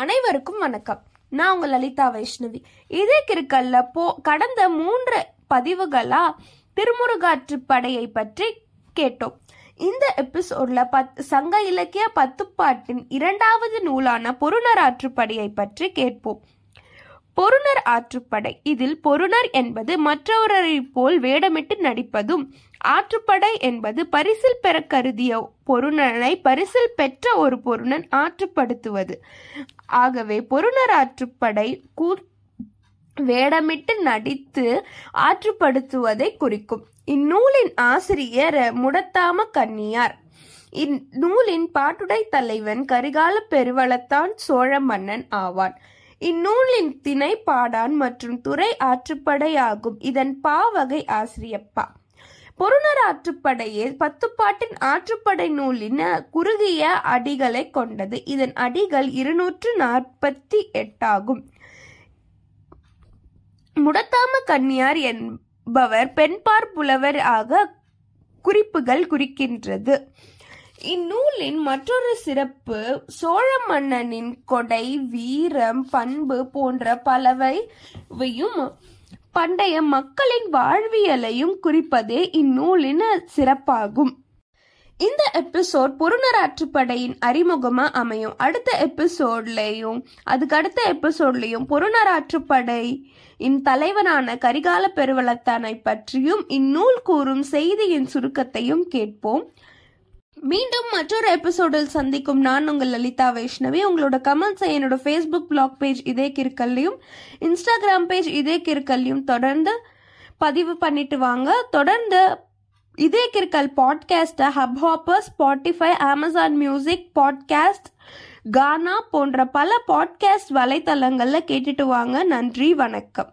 அனைவருக்கும் வணக்கம். நான் உங்கள் லலிதா வைஷ்ணவி. இதே கிருக்கல்ல போ கடந்த மூன்று பதிவுகளா திருமுருகாற்று படையை பற்றி கேட்டோம். இந்த எபிசோட்ல பத் சங்க இலக்கிய பத்துப்பாட்டின் இரண்டாவது நூலான பொருளராற்று படையை பற்றி கேட்போம். பொருணர் ஆற்றுப்படை. இதில் பொருணர் என்பது மற்றவரை போல் வேடமிட்டு நடிப்பதும் ஆற்றுப்படை என்பது பரிசில் பெற கருதிய பொருணனை பரிசில் பெற்ற ஒரு பொருணன் ஆற்றுப்படுத்துவது. ஆகவே பொருணர் ஆற்றுப்படை கூ வேடமிட்டு நடித்து ஆற்றுப்படுத்துவதை குறிக்கும். இந்நூலின் ஆசிரியர் முடத்தாம கன்னியார். இந்நூலின் பாட்டுடை தலைவன் கரிகால பெருவளத்தான் சோழ மன்னன் ஆவான். இந்நூலின் திணை பாடான் மற்றும் துறை ஆற்றுப்படை ஆகும் இதன் பாவகை ஆசிரியப்பா. பொருணர் ஆற்றுப்படையே பத்துப்பாட்டின் ஆற்றுப்படை நூலின் குறுகிய அடிகளை கொண்டது. இதன் அடிகள் இருநூற்று நாற்பத்தி எட்டாகும். முடத்தாம கன்னியார் என்பவர் பெண்பார் புலவர் ஆக குறிப்புகள் குறிக்கின்றது. இந்நூலின் மற்றொரு சிறப்பு சோழ மன்னனின் கொடை வீரம் பண்பு போன்ற பலவையும் பண்டைய மக்களின் வாழ்வியலையும் குறிப்பதே இந்நூலின் சிறப்பாகும். இந்த எபிசோட் பொருணராற்றுப்படையின் அறிமுகமா அமையும். அடுத்த எபிசோட்லயும் அதுக்கு அடுத்த எபிசோட்லயும் பொருணராற்றுப்படை தலைவனான கரிகால பெருவளத்தானை பற்றியும் இந்நூல் கூறும் செய்தியின் சுருக்கத்தையும் கேட்போம். மீண்டும் மற்றொரு எபிசோடில் சந்திக்கும். நான் உங்கள் லலிதா வைஷ்ணவி. உங்களோட கமெண்ட்ஸை என்னோட ஃபேஸ்புக் பிளாக் பேஜ் இதே கிருக்கல்லையும் இன்ஸ்டாகிராம் பேஜ் இதே கிருக்கல்லையும் தொடர்ந்து பதிவு பண்ணிட்டு வாங்க. தொடர்ந்து இதே கிருக்கல் பாட்காஸ்ட்டை Hubhopper Spotify Amazon music podcast Gaana போன்ற பல பாட்காஸ்ட் வலைத்தளங்களில் கேட்டுட்டு வாங்க. நன்றி வணக்கம்.